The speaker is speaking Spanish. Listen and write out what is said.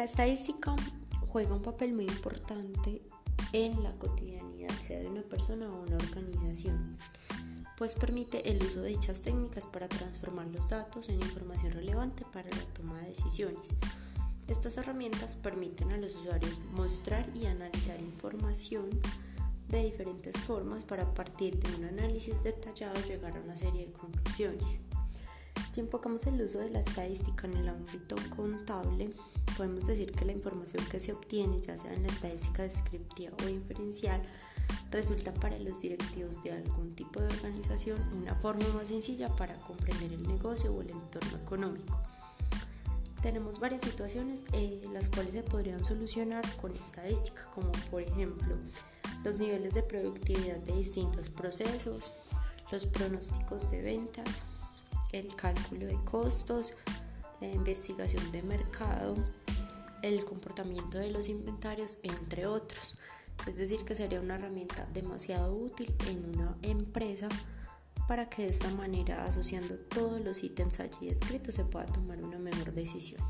La estadística juega un papel muy importante en la cotidianidad, sea de una persona o una organización, pues permite el uso de dichas técnicas para transformar los datos en información relevante para la toma de decisiones. Estas herramientas permiten a los usuarios mostrar y analizar información de diferentes formas para a partir de un análisis detallado llegar a una serie de conclusiones. Si enfocamos el uso de la estadística en el ámbito contable, podemos decir que la información que se obtiene, ya sea en la estadística descriptiva o inferencial, resulta para los directivos de algún tipo de organización una forma más sencilla para comprender el negocio o el entorno económico. Tenemos varias situaciones eh, las cuales se podrían solucionar con estadística, como por ejemplo los niveles de productividad de distintos procesos, los pronósticos de ventas, el cálculo de costos, la investigación de mercado, el comportamiento de los inventarios, entre otros. Es decir, que sería una herramienta demasiado útil en una empresa para que de esta manera, asociando todos los ítems allí escritos, se pueda tomar una mejor decisión.